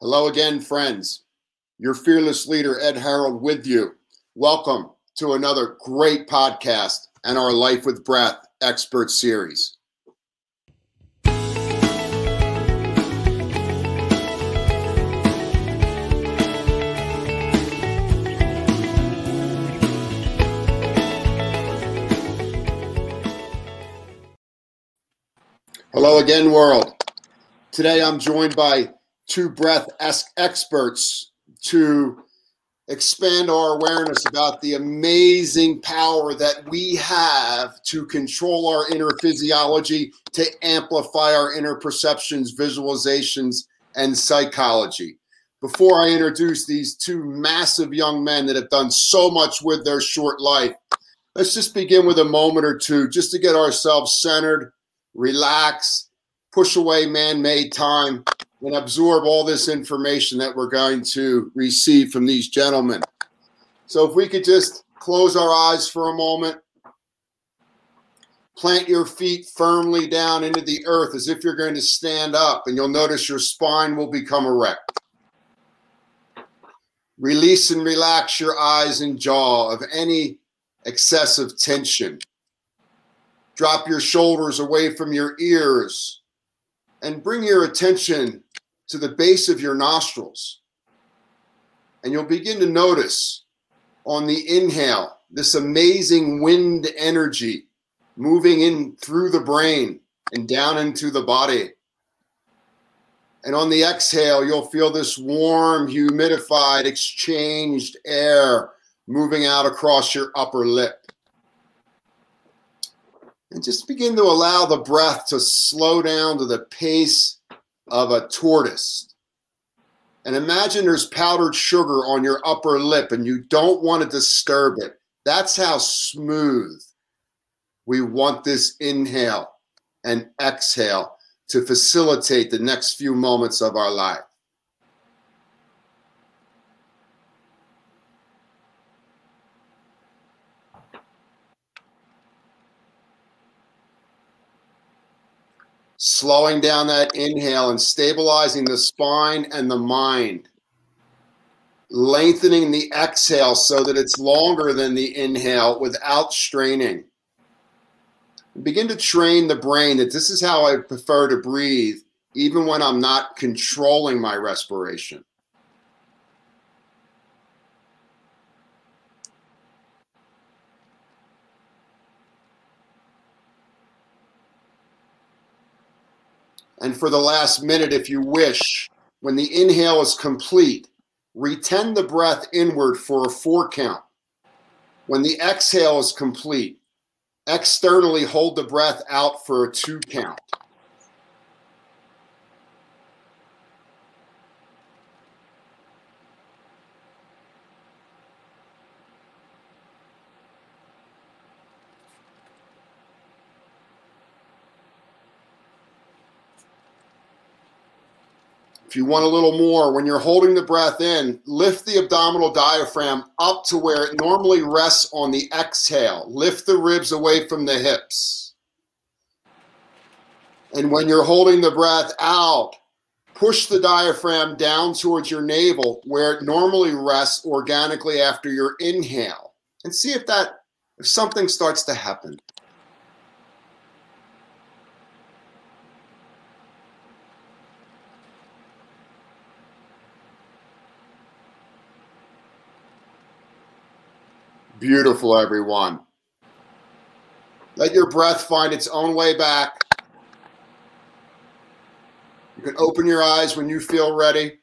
Hello again, friends. Your fearless leader, Ed Harold, with you. Welcome to another great podcast and our Life with Breath expert series. Hello again, world. Today I'm joined by two breath experts to expand our awareness about the amazing power that we have to control our inner physiology, to amplify our inner perceptions, visualizations, and psychology. Before I introduce these two massive young men that have done so much with their short life, let's just begin with a moment or two just to get ourselves centered, relax, push away man made time, and absorb all this information that we're going to receive from these gentlemen. So, if we could just close our eyes for a moment, plant your feet firmly down into the earth as if you're going to stand up, and you'll notice your spine will become erect. Release and relax your eyes and jaw of any excessive tension. Drop your shoulders away from your ears and bring your attention to the base of your nostrils. And you'll begin to notice on the inhale this amazing wind energy moving in through the brain and down into the body. And on the exhale, you'll feel this warm, humidified, exchanged air moving out across your upper lip. And just begin to allow the breath to slow down to the pace of a tortoise. And imagine there's powdered sugar on your upper lip and you don't want to disturb it. That's how smooth we want this inhale and exhale to facilitate the next few moments of our life. Slowing down that inhale and stabilizing the spine and the mind. Lengthening the exhale so that it's longer than the inhale without straining. Begin to train the brain that this is how I prefer to breathe, even when I'm not controlling my respiration. And for the last minute, if you wish, when the inhale is complete, retain the breath inward for a four count. When the exhale is complete, externally hold the breath out for a two count. If you want a little more, when you're holding the breath in, lift the abdominal diaphragm up to where it normally rests on the exhale. Lift the ribs away from the hips. And when you're holding the breath out, push the diaphragm down towards your navel where it normally rests organically after your inhale. And see if that if something starts to happen. Beautiful, everyone. Let your breath find its own way back. You can open your eyes when you feel ready.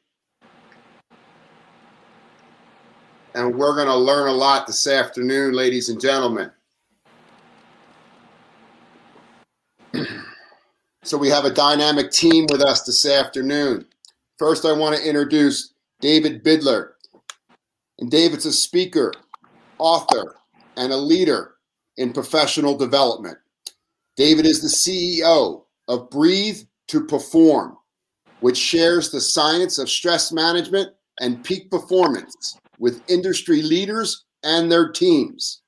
And we're going to learn a lot this afternoon, ladies and gentlemen. so, we have a dynamic team with us this afternoon. First, I want to introduce David Bidler. And David's a speaker, author, and a leader in professional development. David is the CEO of Breathe to Perform, which shares the science of stress management and peak performance with industry leaders and their teams.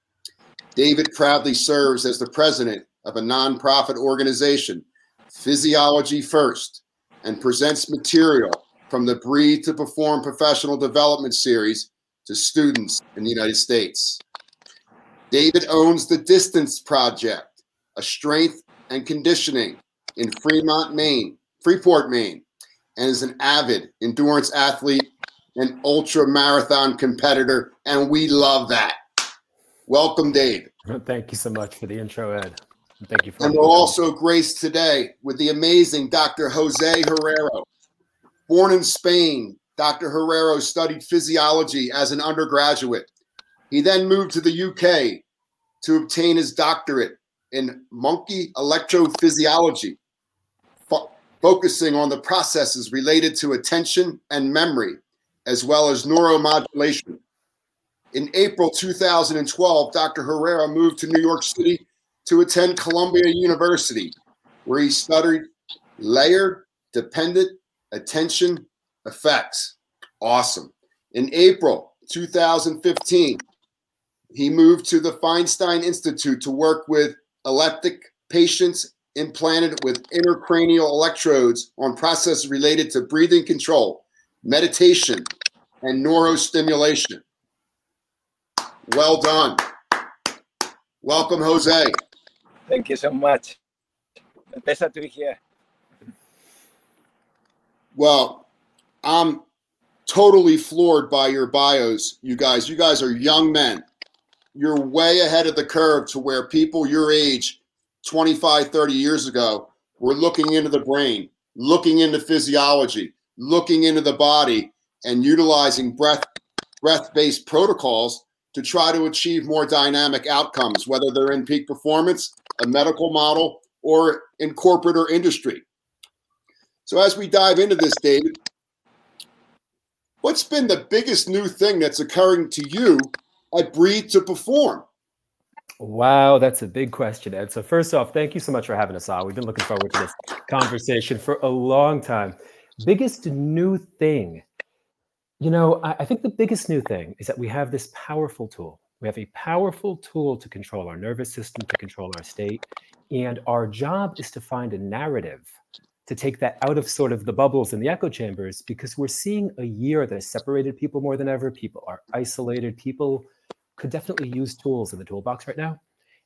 David proudly serves as the president of a nonprofit organization, Physiology First, and presents material from the Breathe to Perform professional development series to students in the United States. David owns the Distance Project, a strength and conditioning in Fremont, Maine, Freeport, Maine, and is an avid endurance athlete and ultra marathon competitor, and we love that. Welcome, Dave. Thank you so much for the intro, Ed. Thank you. For and we're also graced today with the amazing Dr. Jose Herrero. Born in Spain, Dr. Herrero studied physiology as an undergraduate. He then moved to the UK to obtain his doctorate in monkey electrophysiology, fo- focusing on the processes related to attention and memory, as well as neuromodulation. In April 2012, Dr. Herrero moved to New York City to attend Columbia University, where he studied layer dependent attention effects. Awesome. In April 2015, he moved to the Feinstein Institute to work with epileptic patients implanted with intracranial electrodes on processes related to breathing control, meditation, and neurostimulation. Well done. Welcome, Jose. Thank you so much. A pleasure to be here. Well, I'm totally floored by your bios, you guys. You guys are young men. You're way ahead of the curve to where people your age, 25, 30 years ago, were looking into the brain, looking into physiology, looking into the body, and utilizing breath breath-based protocols to try to achieve more dynamic outcomes, whether they're in peak performance, a medical model, or in corporate or industry. So, as we dive into this, David, what's been the biggest new thing that's occurring to you at Breathe to Perform? Wow, that's a big question, Ed. So, first off, thank you so much for having us on. We've been looking forward to this conversation for a long time. Biggest new thing you know, I, I think the biggest new thing is that we have this powerful tool. We have a powerful tool to control our nervous system, to control our state. And our job is to find a narrative to take that out of sort of the bubbles and the echo chambers because we're seeing a year that has separated people more than ever. People are isolated. People could definitely use tools in the toolbox right now.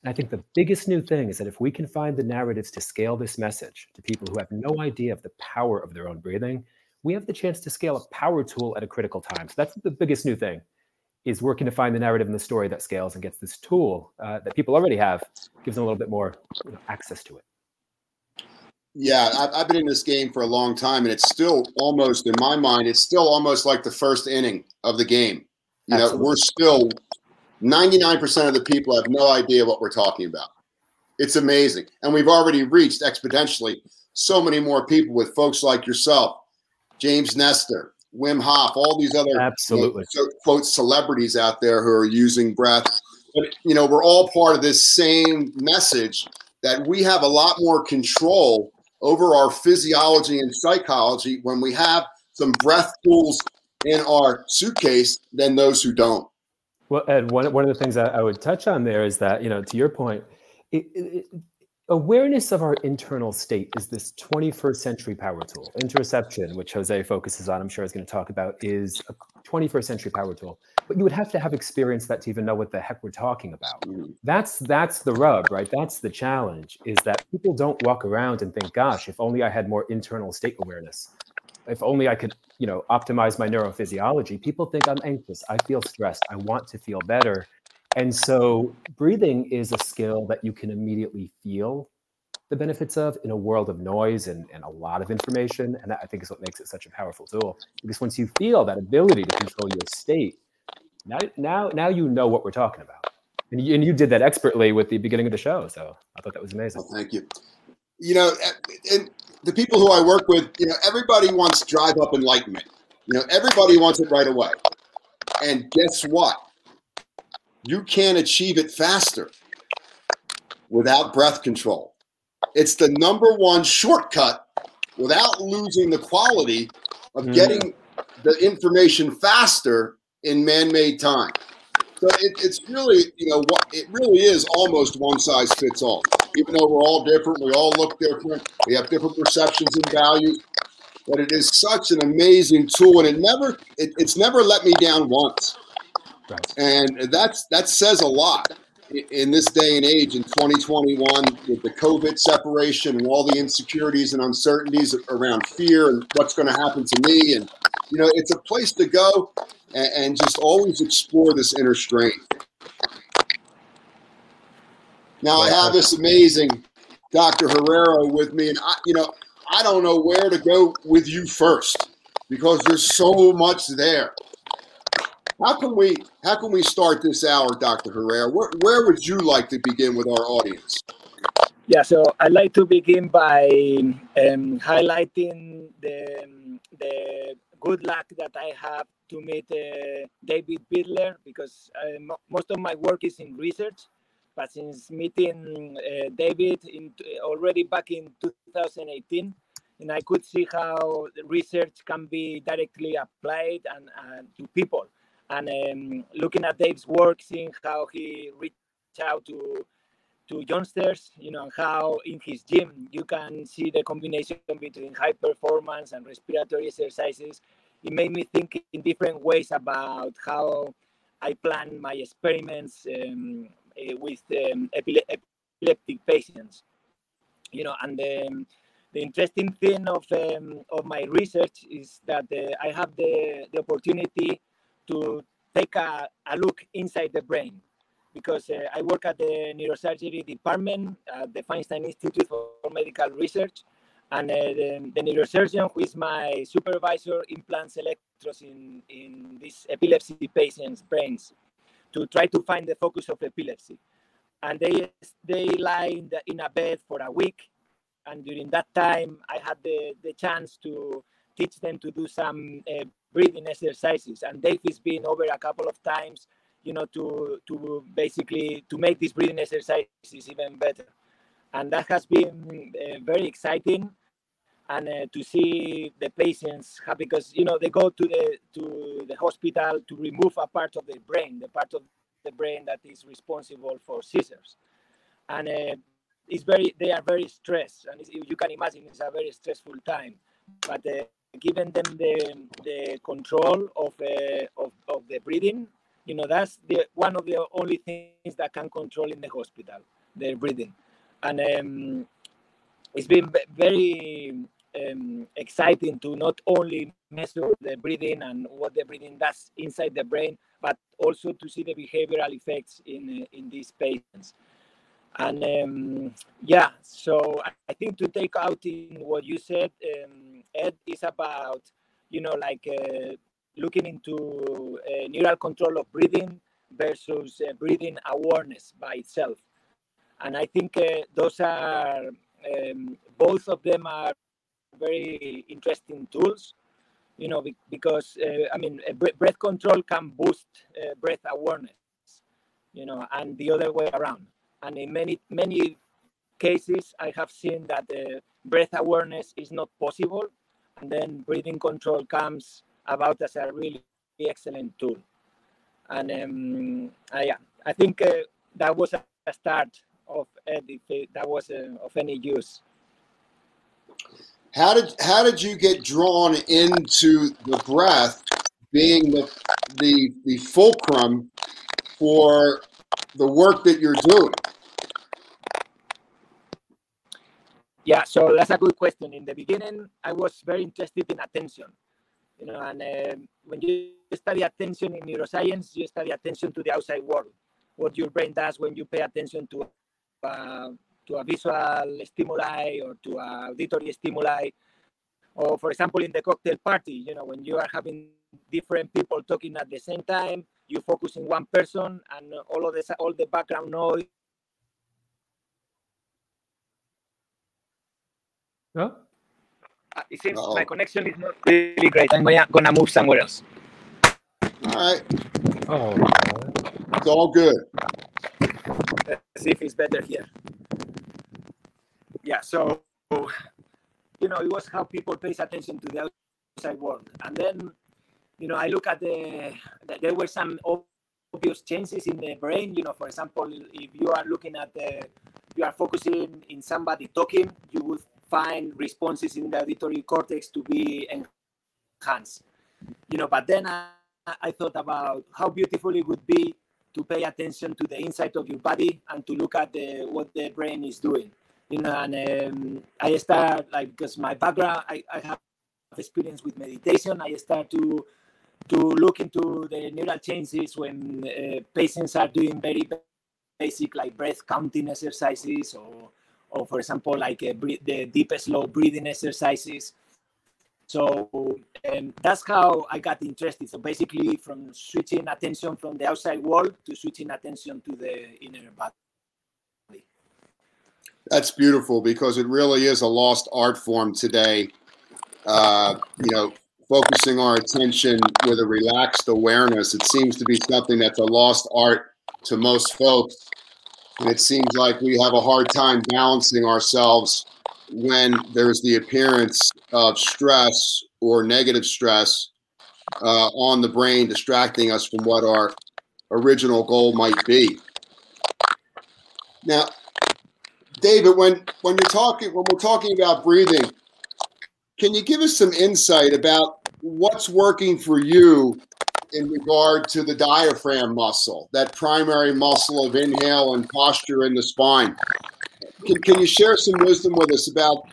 And I think the biggest new thing is that if we can find the narratives to scale this message to people who have no idea of the power of their own breathing, we have the chance to scale a power tool at a critical time. So that's the biggest new thing is working to find the narrative in the story that scales and gets this tool uh, that people already have, gives them a little bit more you know, access to it. Yeah, I've, I've been in this game for a long time, and it's still almost, in my mind, it's still almost like the first inning of the game. You Absolutely. know, we're still 99% of the people have no idea what we're talking about. It's amazing. And we've already reached exponentially so many more people with folks like yourself James Nestor, Wim Hof, all these other absolutely you know, quote celebrities out there who are using breath. But you know, we're all part of this same message that we have a lot more control over our physiology and psychology when we have some breath tools in our suitcase than those who don't. Well, Ed, one, one of the things I would touch on there is that, you know, to your point, it, it, awareness of our internal state is this 21st century power tool. Interoception, which Jose focuses on, I'm sure is going to talk about, is a 21st century power tool. But you would have to have experienced that to even know what the heck we're talking about. Mm. That's that's the rub, right? That's the challenge. Is that people don't walk around and think, "Gosh, if only I had more internal state awareness." If only I could, you know, optimize my neurophysiology. People think I'm anxious. I feel stressed. I want to feel better and so breathing is a skill that you can immediately feel the benefits of in a world of noise and, and a lot of information. And that I think is what makes it such a powerful tool. Because once you feel that ability to control your state, now now now you know what we're talking about. And you, and you did that expertly with the beginning of the show. So I thought that was amazing. Well, thank you. You know, and the people who I work with, you know, everybody wants drive up enlightenment. You know, everybody wants it right away. And guess what? you can't achieve it faster without breath control. It's the number one shortcut without losing the quality of mm. getting the information faster in man-made time. So it, it's really, you know, what it really is almost one size fits all. Even though we're all different, we all look different, we have different perceptions and values. but it is such an amazing tool, and it never it, it's never let me down once. Right. And that's that says a lot in this day and age in 2021 with the COVID separation and all the insecurities and uncertainties around fear and what's going to happen to me. And, you know, it's a place to go and, and just always explore this inner strength. Now, I have this amazing Dr. Herrero with me, and I, you know, I don't know where to go with you first because there's so much there. How can we how can we start this hour, Dr. Herrero? Where, where would you like to begin with our audience? Yeah, so I'd like to begin by um, highlighting the the good luck that I have to meet uh, David Bidler because uh, most of my work is in research. But since meeting uh, David in, already back in 2018, and I could see how research can be directly applied and uh, to people and um, looking at Dave's work, seeing how he reached out to to youngsters, you know, how in his gym you can see the combination between high performance and respiratory exercises. It made me think in different ways about how I plan my experiments um, uh, with um, epileptic patients. You know, and um, the interesting thing of um, of my research is that uh, I have the, the opportunity to take a, a look inside the brain because uh, I work at the neurosurgery department at the Feinstein Institute for Medical Research. And uh, the, the, neurosurgeon, who is my supervisor, implants electrodes in, in these epilepsy patients' brains to try to find the focus of epilepsy. And they, they lie in, the, in a bed for a week. And during that time, I had the, the chance to teach them to do some uh, breathing exercises. And Dave has been over a couple of times, you know, to to basically to make these breathing exercises even better. And that has been uh, very exciting. And uh, to see the patients have, because you know they go to the to the hospital to remove a part of the brain, the part of the brain that is responsible for seizures, and uh, it's very they are very stressed, and you can imagine it's a very stressful time. But uh, giving them the, the control of, uh, of, of the breathing, you know, that's the one of the only things that can control in the hospital, their breathing. And um, it's been very um, exciting to not only measure the breathing and what the breathing does inside the brain, but also to see the behavioral effects in, in these patients. And um, yeah, so I think to take out in what you said, um, Ed, is about, you know, like uh, looking into uh, neural control of breathing versus uh, breathing awareness by itself. And I think uh, those are, um, both of them are very interesting tools, you know, because, uh, I mean, breath control can boost uh, breath awareness, you know, and the other way around and in many many cases i have seen that the breath awareness is not possible and then breathing control comes about as a really excellent tool and um, I, I think uh, that was a start of if that was uh, of any use how did how did you get drawn into the breath being the the, the fulcrum for the work that you're doing Yeah, so that's a good question. In the beginning, I was very interested in attention. You know, and uh, when you study attention in neuroscience, you study attention to the outside world, what your brain does when you pay attention to uh, to a visual stimuli or to a auditory stimuli, or for example, in the cocktail party, you know, when you are having different people talking at the same time, you focus in one person, and all of the all the background noise No? Uh, it seems Uh-oh. my connection is not really great. I'm gonna, gonna move somewhere else. All right. Oh. It's all good. Let's see if it's better here. Yeah, so you know, it was how people pays attention to the outside world. And then, you know, I look at the, the there were some obvious changes in the brain. You know, for example, if you are looking at the you are focusing in somebody talking, you would find responses in the auditory cortex to be enhanced. You know, but then I, I thought about how beautiful it would be to pay attention to the inside of your body and to look at the, what the brain is doing. You know, and um, I start like because my background, I, I have experience with meditation. I start to to look into the neural changes when uh, patients are doing very basic like breath counting exercises or, or for example, like uh, the deep slow breathing exercises. So um, that's how I got interested. So basically, from switching attention from the outside world to switching attention to the inner body. That's beautiful because it really is a lost art form today. Uh, you know, focusing our attention with a relaxed awareness. It seems to be something that's a lost art to most folks. And it seems like we have a hard time balancing ourselves when there's the appearance of stress or negative stress uh, on the brain, distracting us from what our original goal might be. Now, David, when when you're talking when we're talking about breathing, can you give us some insight about what's working for you in regard to the diaphragm muscle, that primary muscle of inhale and posture in the spine? Can, can you share some wisdom with us about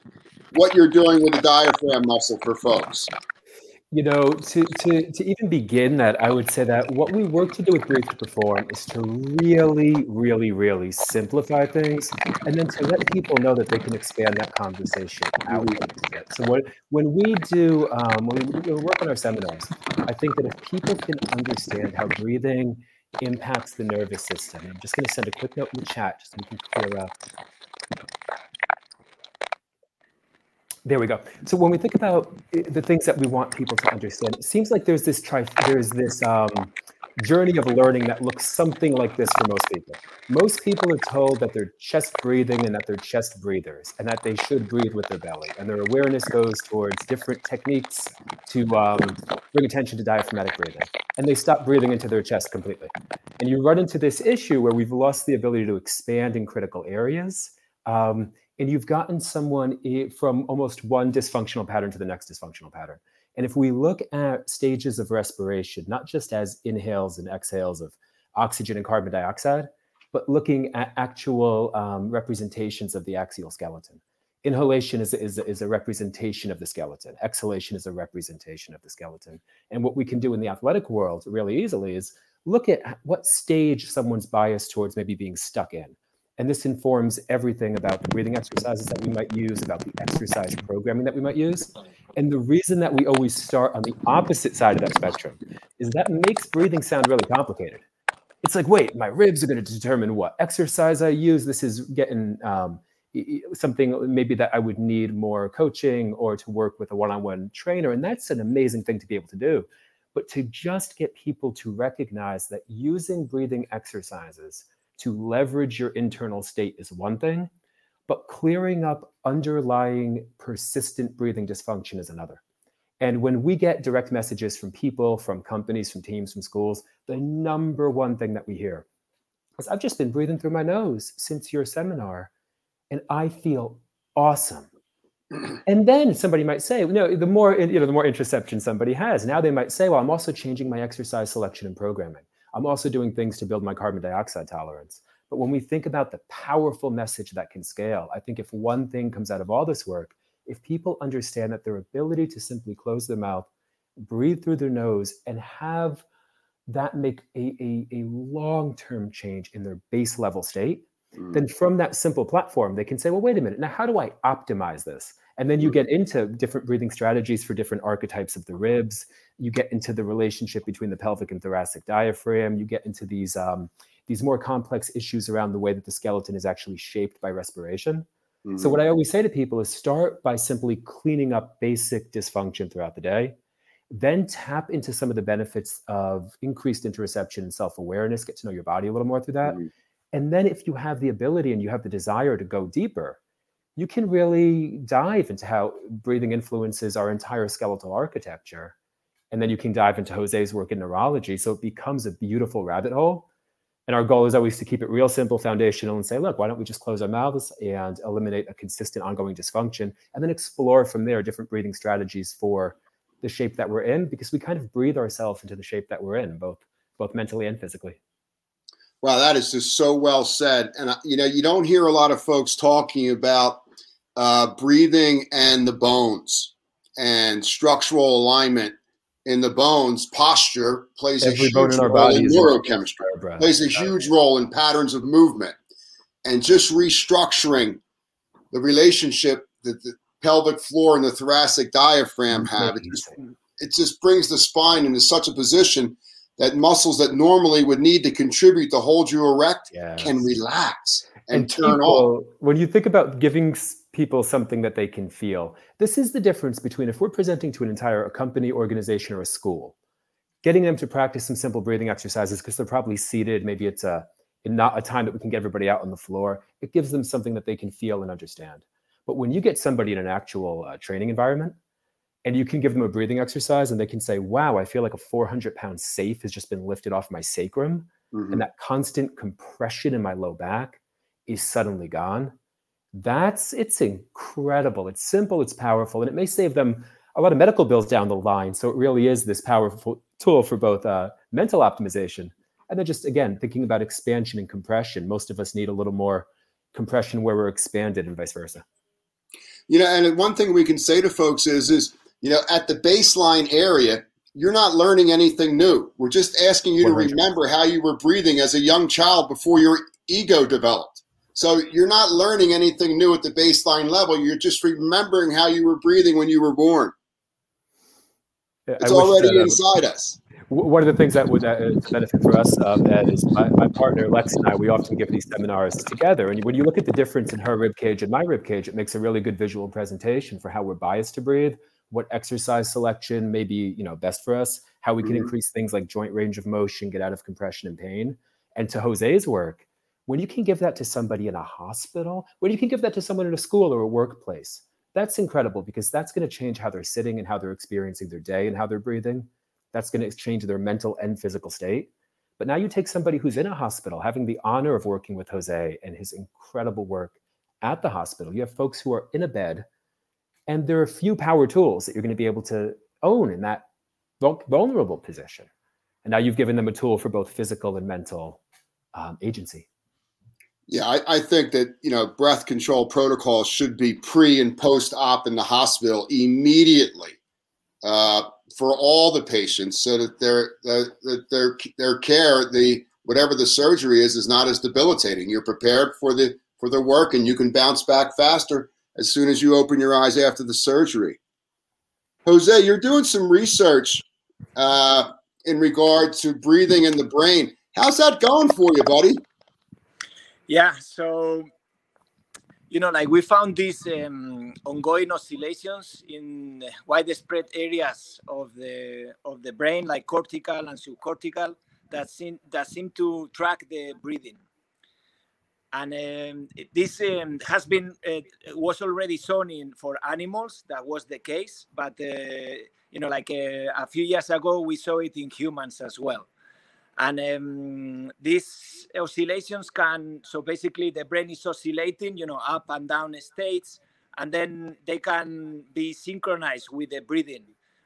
what you're doing with the diaphragm muscle for folks? You know, to, to, to even begin that, I would say that what we work to do with Breathe to Perform is to really, really, really simplify things and then to let people know that they can expand that conversation out. So when, when we do, um, when we, work on our seminars, I think that if people can understand how breathing impacts the nervous system, I'm just going to send a quick note in the chat just so we can clear up There we go. So when we think about the things that we want people to understand, it seems like there's this tri- there's this um, journey of learning that looks something like this for most people. Most people are told that they're chest breathing and that they're chest breathers and that they should breathe with their belly. And their awareness goes towards different techniques to um, bring attention to diaphragmatic breathing. And they stop breathing into their chest completely. And you run into this issue where we've lost the ability to expand in critical areas. Um, and you've gotten someone from almost one dysfunctional pattern to the next dysfunctional pattern. And if we look at stages of respiration, not just as inhales and exhales of oxygen and carbon dioxide, but looking at actual um, representations of the axial skeleton. Inhalation is, is, is a representation of the skeleton. Exhalation is a representation of the skeleton. And what we can do in the athletic world really easily is look at what stage someone's biased towards maybe being stuck in. And this informs everything about the breathing exercises that we might use, about the exercise programming that we might use. And the reason that we always start on the opposite side of that spectrum is that makes breathing sound really complicated. It's like, wait, my ribs are going to determine what exercise I use. This is getting um, something maybe that I would need more coaching or to work with a one on one trainer. And that's an amazing thing to be able to do. But to just get people to recognize that using breathing exercises to leverage your internal state is one thing, but clearing up underlying persistent breathing dysfunction is another. And when we get direct messages from people, from companies, from teams, from schools, the number one thing that we hear is I've just been breathing through my nose since your seminar and I feel awesome. And then somebody might say, you know, the more you know, the more interoception somebody has. Now they might say, well, I'm also changing my exercise selection and programming. I'm also doing things to build my carbon dioxide tolerance. But when we think about the powerful message that can scale, I think if one thing comes out of all this work, if people understand that their ability to simply close their mouth, breathe through their nose, and have that make a, a, a long term change in their base level state, mm. then from that simple platform, they can say, well, wait a minute, now how do I optimize this? And then you mm. get into different breathing strategies for different archetypes of the ribs. You get into the relationship between the pelvic and thoracic diaphragm. You get into these um, these more complex issues around the way that the skeleton is actually shaped by respiration. Mm-hmm. So what I always say to people is start by simply cleaning up basic dysfunction throughout the day. Then tap into some of the benefits of increased interoception and self-awareness, get to know your body a little more through that. Mm-hmm. And then if you have the ability and you have the desire to go deeper, you can really dive into how breathing influences our entire skeletal architecture. And then you can dive into Jose's work in neurology. So it becomes a beautiful rabbit hole. And our goal is always to keep it real simple, foundational, and say, look, why don't we just close our mouths and eliminate a consistent ongoing dysfunction and then explore from there different breathing strategies for the shape that we're in because we kind of breathe ourselves into the shape that we're in, both both mentally and physically. Wow, that is just so well said. And uh, you know, you don't hear a lot of folks talking about uh, breathing and the bones and structural alignment in the bones, posture plays Every a huge role in neurochemistry, plays a huge role in patterns of movement, and just restructuring the relationship that the pelvic floor and the thoracic diaphragm have. It just, it just brings the spine into such a position that muscles that normally would need to contribute to hold you erect yes. can relax and, and turn people, When you think about giving people something that they can feel. This is the difference between if we're presenting to an entire company, organization, or a school, getting them to practice some simple breathing exercises because they're probably seated. Maybe it's a not a time that we can get everybody out on the floor. It gives them something that they can feel and understand. But when you get somebody in an actual uh, training environment and you can give them a breathing exercise and they can say, wow, I feel like a 400 pound safe has just been lifted off my sacrum. Mm-hmm. And that constant compression in my low back is suddenly gone that's it's incredible. It's simple, it's powerful, and it may save them a lot of medical bills down the line. So it really is this powerful tool for both uh, mental optimization and then just again thinking about expansion and compression. Most of us need a little more compression where we're expanded, and vice versa. You know, and one thing we can say to folks is, is you know, at the baseline area, you're not learning anything new. We're just asking you 100%. to remember how you were breathing as a young child before your ego developed. So you're not learning anything new at the baseline level. You're just remembering how you were breathing when you were born. It's already that, uh, inside us. One of the things that would uh, benefit for us, um, Ed, is my, my, partner Lex and I. We often give these seminars together, and when you look at the difference in her rib cage and my rib cage, it makes a really good visual presentation for how we're biased to breathe, what exercise selection may be, you know, best for us, how we can mm-hmm. increase things like joint range of motion, get out of compression and pain. And to Jose's work, when you can give that to somebody in a hospital, when you can give that to someone in a school or a workplace, that's incredible because that's going to change how they're sitting and how they're experiencing their day and how they're breathing. That's going to change their mental and physical state. But now you take somebody who's in a hospital, having the honor of working with Jose and his incredible work at the hospital. You have folks who are in a bed, and there are few power tools that you're going to be able to own in that vulnerable position. And now you've given them a tool for both physical and mental um, agency. Yeah, I, I, think that you know breath control protocols should be pre and post op in the hospital immediately uh, for all the patients, so that their that their their care, the whatever the surgery is, is not as debilitating. You're prepared for the for the work, and you can bounce back faster as soon as you open your eyes after the surgery. Jose, you're doing some research uh, in regard to breathing in the brain. How's that going for you, buddy? Yeah, so you know, like we found these um, ongoing oscillations in widespread areas of the of the brain, like cortical and subcortical, that seem that seem to track the breathing. And um, this um, has been uh, was already shown in for animals. That was the case, but uh, you know, like uh, a few years ago, we saw it in humans as well. And um, these oscillations can, so basically the brain is oscillating, you know, up and down states, and then they can be synchronized with the breathing,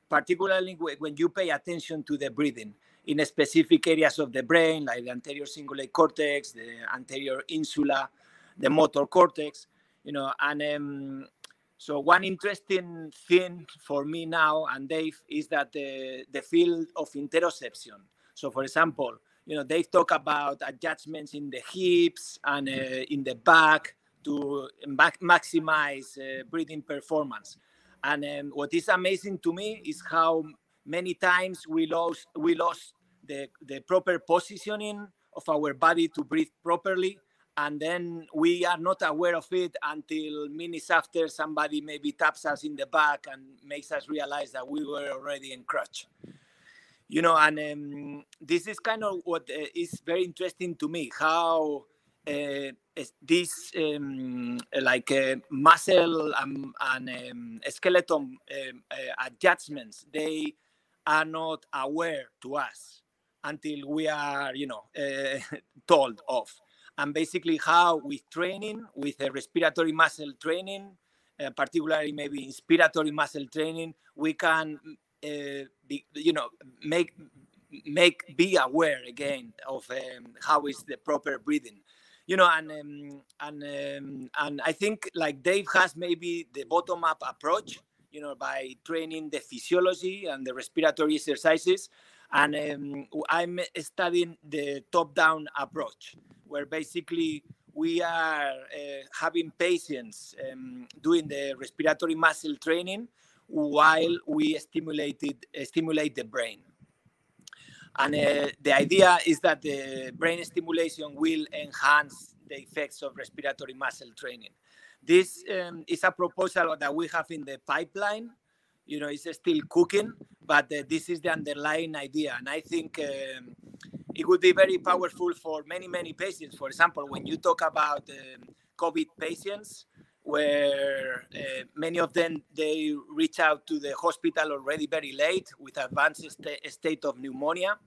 particularly when you pay attention to the breathing in specific areas of the brain, like the anterior cingulate cortex, the anterior insula, the motor cortex, you know, and um, so one interesting thing for me now and Dave is that the, the field of interoception, so, for example, you know, they talk about adjustments in the hips and uh, in the back to maximize uh, breathing performance. And um, what is amazing to me is how many times we lost we lost the, the proper positioning of our body to breathe properly and then we are not aware of it until minutes after somebody maybe taps us in the back and makes us realize that we were already in crutch. You know and um, this is kind of what uh, is very interesting to me how uh, this um, like uh, muscle and, and um, skeleton um, uh, adjustments they are not aware to us until we are, you know, uh, told off. And basically, how with training, with a respiratory muscle training, uh, particularly maybe inspiratory muscle training, we can, uh, be, you know, make make be aware again of um, how is the proper breathing you know and um, and um, and i think like dave has maybe the bottom up approach you know by training the physiology and the respiratory exercises and um, i'm studying the top down approach where basically we are uh, having patients um, doing the respiratory muscle training while we stimulated uh, stimulate the brain and uh, the idea is that the brain stimulation will enhance the effects of respiratory muscle training. This um, is a proposal that we have in the pipeline. You know, it's still cooking, but uh, this is the underlying idea. And I think um, it would be very powerful for many, many patients. For example, when you talk about um, COVID patients, where uh, many of them they reach out to the hospital already very late with advanced st- state of pneumonia.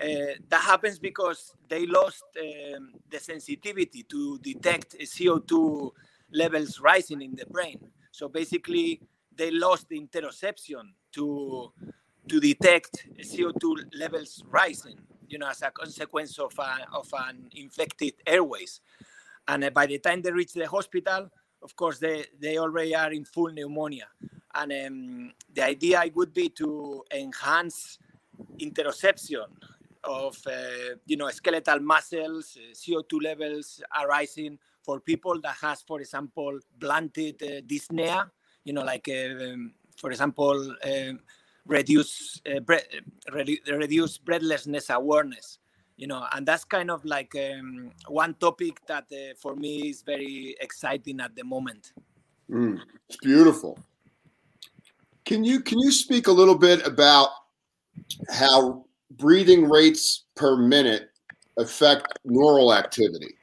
Uh, that happens because they lost um, the sensitivity to detect CO2 levels rising in the brain. So basically, they lost the interoception to to detect CO2 levels rising, you know, as a consequence of, a, of an infected airways. And uh, by the time they reach the hospital, of course, they, they already are in full pneumonia. And um, the idea would be to enhance interoception of, uh, you know, skeletal muscles, uh, CO2 levels arising for people that has, for example, blunted uh, dyspnea, you know, like, uh, um, for example, um, reduce, uh, bre- redu- reduce breathlessness awareness you know and that's kind of like um, one topic that uh, for me is very exciting at the moment. Mm, it's beautiful. Can you can you speak a little bit about how breathing rates per minute affect neural activity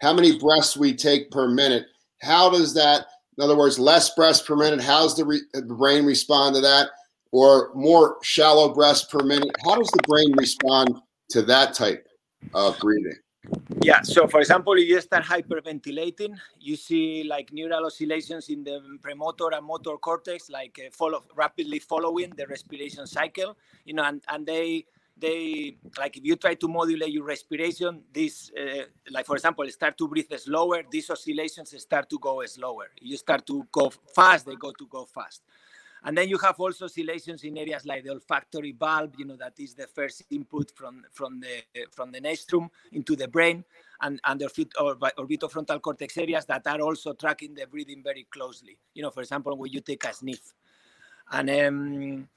how many breaths we take per minute how does that in other words less breaths per minute how's the, re- the brain respond to that or more shallow breaths per minute how does the brain respond to that type of breathing? Yeah. So, for example, if you start hyperventilating, you see like neural oscillations in the premotor and motor cortex, like uh, follow rapidly following the respiration cycle. You know, and and they they like if you try to modulate your respiration, this uh, like for example, start to breathe slower. These oscillations start to go slower. You start to go fast, they go to go fast. And then you have also oscillations in areas like the olfactory bulb, you know, that is the first input from, from, the, from the nostrum into the brain, and, and the orbitofrontal cortex areas that are also tracking the breathing very closely. You know, for example, when you take a sniff. And, um,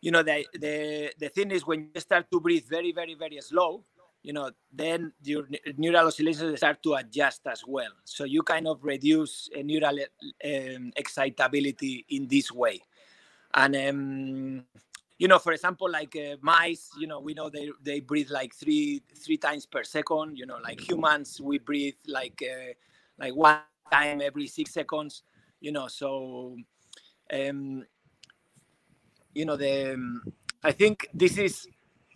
you know, the, the, the thing is when you start to breathe very, very, very slow, you know, then your neural oscillations start to adjust as well. So you kind of reduce neural um, excitability in this way and um, you know for example like uh, mice you know we know they, they breathe like three three times per second you know like humans we breathe like uh, like one time every six seconds you know so um you know the um, i think this is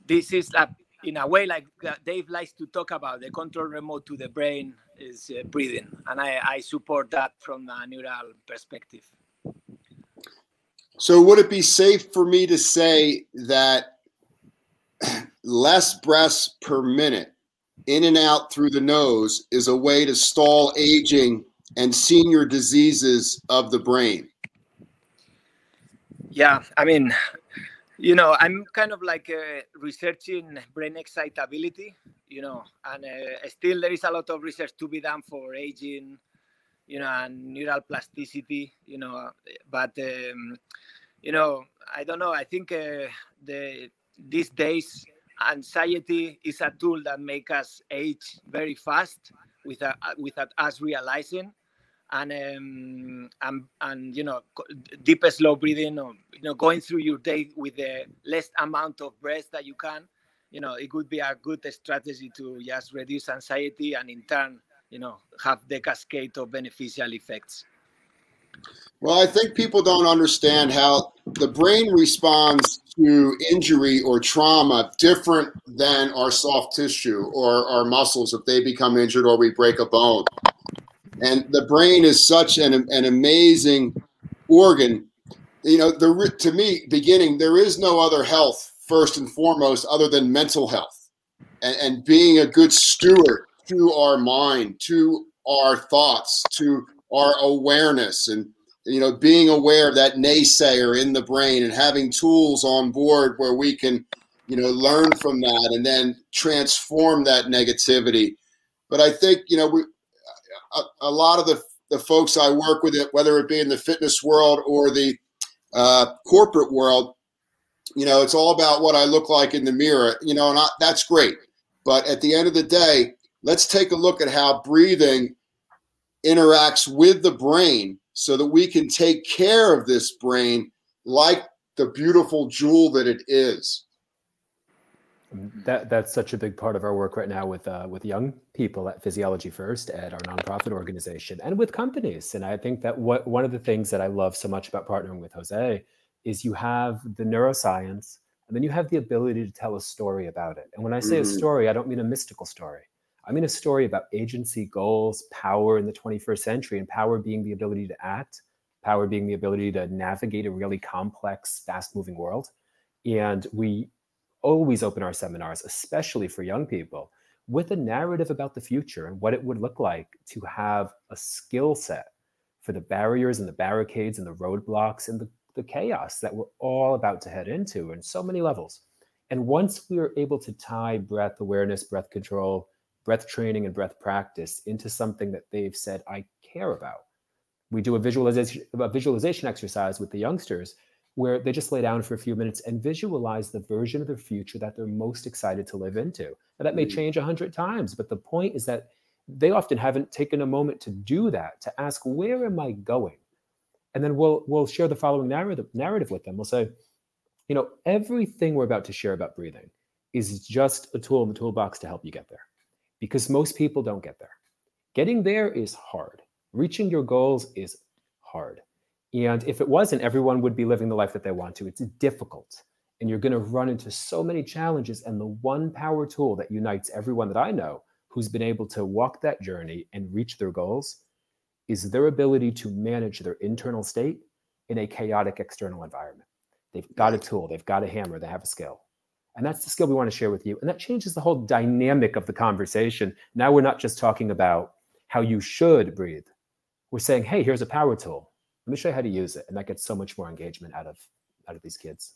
this is a, in a way like uh, dave likes to talk about the control remote to the brain is uh, breathing and i i support that from a neural perspective so, would it be safe for me to say that less breaths per minute in and out through the nose is a way to stall aging and senior diseases of the brain? Yeah, I mean, you know, I'm kind of like uh, researching brain excitability, you know, and uh, still there is a lot of research to be done for aging you know, and neural plasticity, you know, but um, you know, I don't know. I think uh, the these days anxiety is a tool that make us age very fast without without us realizing and um, and and you know deep slow breathing or you know going through your day with the less amount of breath that you can you know it could be a good strategy to just reduce anxiety and in turn you know have the cascade of beneficial effects Well, I think people don't understand how the brain responds to injury or trauma different than our soft tissue or our muscles if they become injured or we break a bone. And the brain is such an, an amazing organ. You know, the, to me, beginning, there is no other health, first and foremost, other than mental health and, and being a good steward to our mind, to our thoughts, to our awareness. And you know, being aware of that naysayer in the brain and having tools on board where we can, you know, learn from that and then transform that negativity. But I think, you know, we, a, a lot of the, the folks I work with, it, whether it be in the fitness world or the uh, corporate world, you know, it's all about what I look like in the mirror, you know, and I, that's great. But at the end of the day, let's take a look at how breathing interacts with the brain so that we can take care of this brain like the beautiful jewel that it is. That that's such a big part of our work right now with uh, with young people at Physiology First at our nonprofit organization and with companies. And I think that what one of the things that I love so much about partnering with Jose is you have the neuroscience and then you have the ability to tell a story about it. And when I say mm-hmm. a story, I don't mean a mystical story. I mean a story about agency, goals, power in the 21st century, and power being the ability to act, power being the ability to navigate a really complex, fast moving world. And we always open our seminars, especially for young people, with a narrative about the future and what it would look like to have a skill set for the barriers and the barricades and the roadblocks and the, the chaos that we're all about to head into in so many levels. And once we are able to tie breath awareness, breath control, breath training and breath practice into something that they've said, I care about. We do a visualization, a visualization exercise with the youngsters where they just lay down for a few minutes and visualize the version of their future that they're most excited to live into. Now, that may mm-hmm. change a hundred times, but the point is that they often haven't taken a moment to do that, to ask, where am I going? And then we'll we'll share the following narrative narrative with them. We'll say, you know, everything we're about to share about breathing is just a tool in the toolbox to help you get there because most people don't get there. Getting there is hard. Reaching your goals is hard. And if it wasn't, everyone would be living the life that they want to. It's difficult. And you're going to run into so many challenges. And the one power tool that unites everyone that I know who's been able to walk that journey and reach their goals is their ability to manage their internal state in a chaotic external environment. They've got a tool, they've got a hammer, they have a skill. And that's the skill we want to share with you. And that changes the whole dynamic of the conversation. Now we're not just talking about how you should breathe. We're saying, hey, here's a power tool. Let me show you how to use it. And that gets so much more engagement out of out of these kids.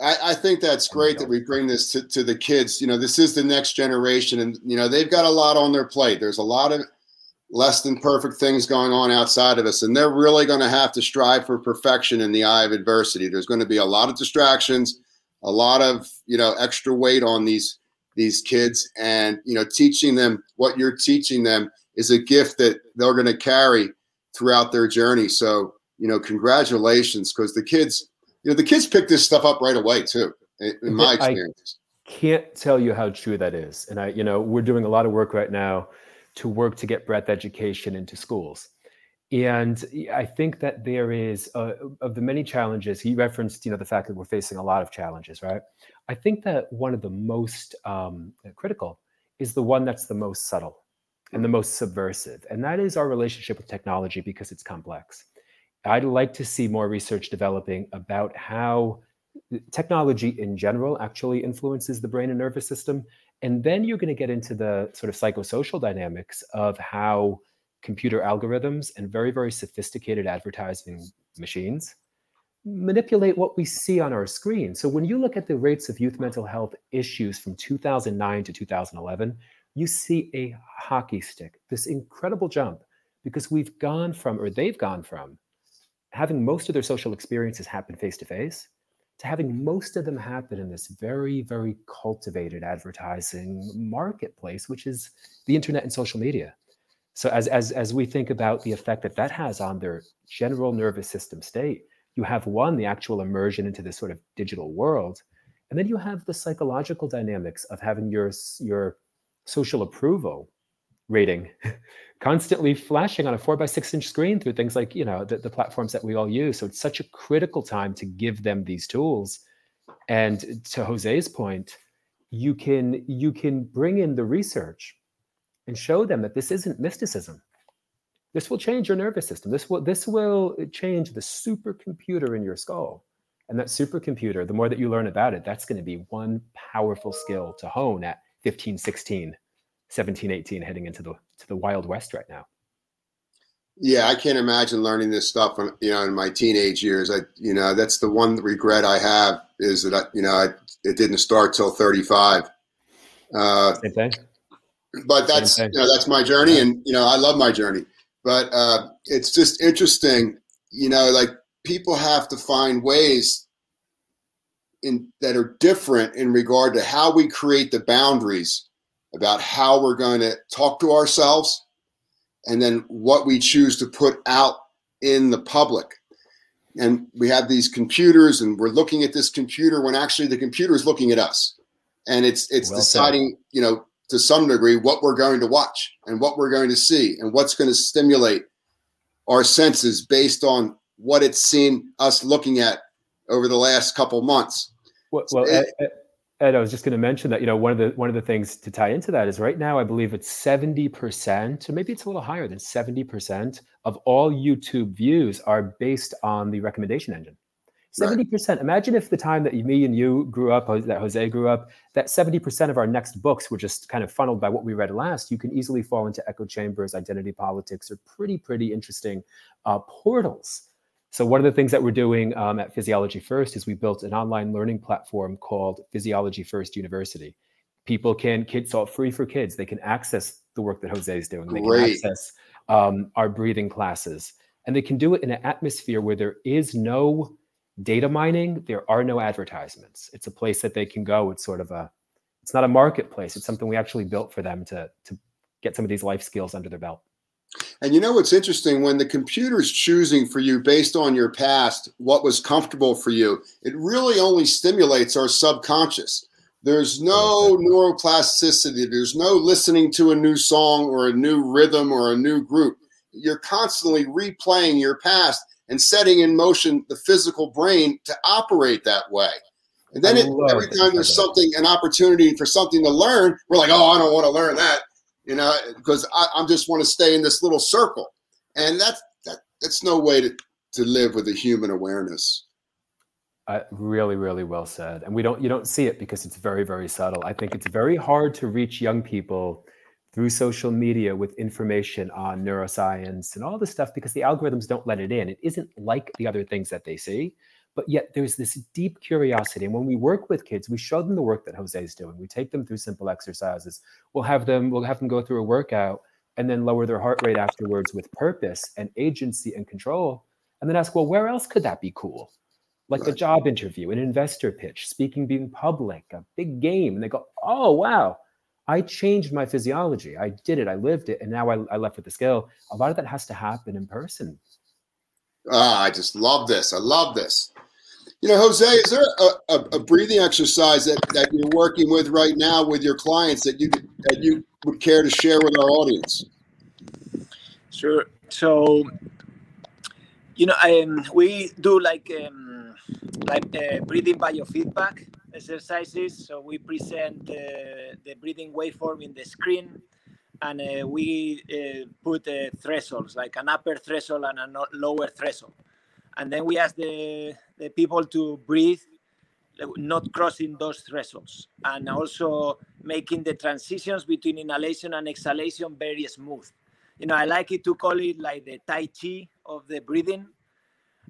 I, I think that's great that we bring this to, to the kids. You know, this is the next generation, and you know, they've got a lot on their plate. There's a lot of less than perfect things going on outside of us, and they're really going to have to strive for perfection in the eye of adversity. There's going to be a lot of distractions a lot of you know extra weight on these these kids and you know teaching them what you're teaching them is a gift that they're going to carry throughout their journey. So you know congratulations because the kids you know the kids pick this stuff up right away too in my experience. I can't tell you how true that is and i you know we're doing a lot of work right now to work to get breath education into schools. And I think that there is uh, of the many challenges he referenced, you know, the fact that we're facing a lot of challenges, right? I think that one of the most um, critical is the one that's the most subtle and the most subversive, and that is our relationship with technology because it's complex. I'd like to see more research developing about how technology in general actually influences the brain and nervous system, and then you're going to get into the sort of psychosocial dynamics of how computer algorithms and very, very sophisticated advertising machines manipulate what we see on our screen. So when you look at the rates of youth mental health issues from 2009 to 2011, you see a hockey stick, this incredible jump, because we've gone from, or they've gone from, having most of their social experiences happen face to face to having most of them happen in this very, very cultivated advertising marketplace, which is the internet and social media. So as, as, as we think about the effect that that has on their general nervous system state, you have one, the actual immersion into this sort of digital world, and then you have the psychological dynamics of having your, your social approval rating constantly flashing on a four by six inch screen through things like you know the, the platforms that we all use. So it's such a critical time to give them these tools. And to jose's point you can you can bring in the research and show them that this isn't mysticism. This will change your nervous system. This will this will change the supercomputer in your skull. And that supercomputer the more that you learn about it that's going to be one powerful skill to hone at 15 16 17 18 heading into the to the wild west right now. Yeah i can't imagine learning this stuff when, you know in my teenage years. I you know that's the one regret i have is that I, you know I, it didn't start till 35 uh, Same thing. but that's you know that's my journey and you know i love my journey. But uh, it's just interesting you know like people have to find ways in that are different in regard to how we create the boundaries about how we're going to talk to ourselves and then what we choose to put out in the public. And we have these computers and we're looking at this computer when actually the computer is looking at us. And it's it's well deciding, said. you know, to some degree what we're going to watch and what we're going to see and what's going to stimulate our senses based on what it's seen us looking at over the last couple months. Well, well it, Ed, I was just going to mention that you know one of the one of the things to tie into that is right now I believe it's seventy percent, or maybe it's a little higher than seventy percent of all YouTube views are based on the recommendation engine. Seventy right. percent. Imagine if the time that me and you grew up, that Jose grew up, that seventy percent of our next books were just kind of funneled by what we read last. You can easily fall into echo chambers, identity politics, or pretty pretty interesting uh, portals so one of the things that we're doing um, at Physiology First is we built an online learning platform called Physiology First University. People can kids all free for kids. They can access the work that Jose is doing. They can access um, our breathing classes, and they can do it in an atmosphere where there is no data mining. There are no advertisements. It's a place that they can go. It's sort of a it's not a marketplace. It's something we actually built for them to to get some of these life skills under their belt. And you know what's interesting? When the computer is choosing for you based on your past, what was comfortable for you, it really only stimulates our subconscious. There's no neuroplasticity. There's no listening to a new song or a new rhythm or a new group. You're constantly replaying your past and setting in motion the physical brain to operate that way. And then it, every time there's something, an opportunity for something to learn, we're like, oh, I don't want to learn that you know, because I, I just want to stay in this little circle. And that's that that's no way to, to live with a human awareness. Uh, really, really well said. And we don't you don't see it because it's very, very subtle. I think it's very hard to reach young people through social media with information on neuroscience and all this stuff because the algorithms don't let it in. It isn't like the other things that they see but yet there's this deep curiosity. And when we work with kids, we show them the work that Jose is doing. We take them through simple exercises. We'll have them, we'll have them go through a workout and then lower their heart rate afterwards with purpose and agency and control. And then ask, well, where else could that be cool? Like right. a job interview, an investor pitch, speaking being public, a big game. And they go, oh, wow, I changed my physiology. I did it. I lived it. And now I, I left with the skill. A lot of that has to happen in person. Ah, I just love this. I love this. You know, Jose, is there a, a, a, breathing exercise that, that you're working with right now with your clients that you that you would care to share with our audience? Sure. So, you know, um, we do like um, like uh, breathing biofeedback exercises. So we present uh, the breathing waveform in the screen, and uh, we uh, put uh, thresholds like an upper threshold and a lower threshold and then we ask the, the people to breathe not crossing those thresholds and also making the transitions between inhalation and exhalation very smooth. You know i like it to call it like the tai chi of the breathing.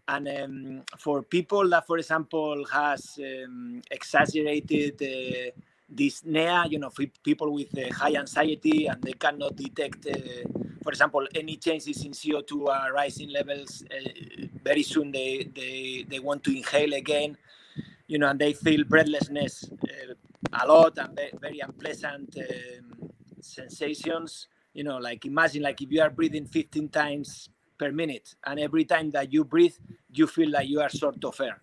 And um, for people that for example has um, exaggerated uh, dyspnea you know people with uh, high anxiety and they cannot detect uh, for example, any changes in CO2 are rising levels, uh, very soon they, they, they want to inhale again, you know, and they feel breathlessness uh, a lot and very unpleasant um, sensations. You know, like imagine like if you are breathing 15 times per minute, and every time that you breathe, you feel like you are short of air.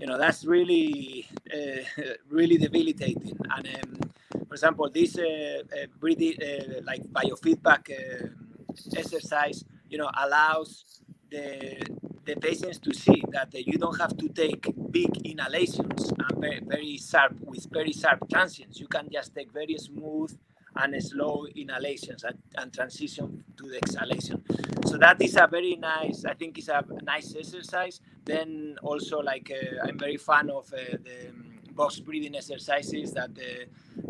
You know, that's really, uh, really debilitating. And um, for example, this uh, uh, breathing, uh, like biofeedback uh, exercise, you know, allows the the patients to see that you don't have to take big inhalations and very, very sharp with very sharp transients. You can just take very smooth and slow inhalations and, and, transition to the exhalation. So that is a very nice, I think it's a nice exercise. Then also like uh, I'm very fan of uh, the um, box breathing exercises that uh,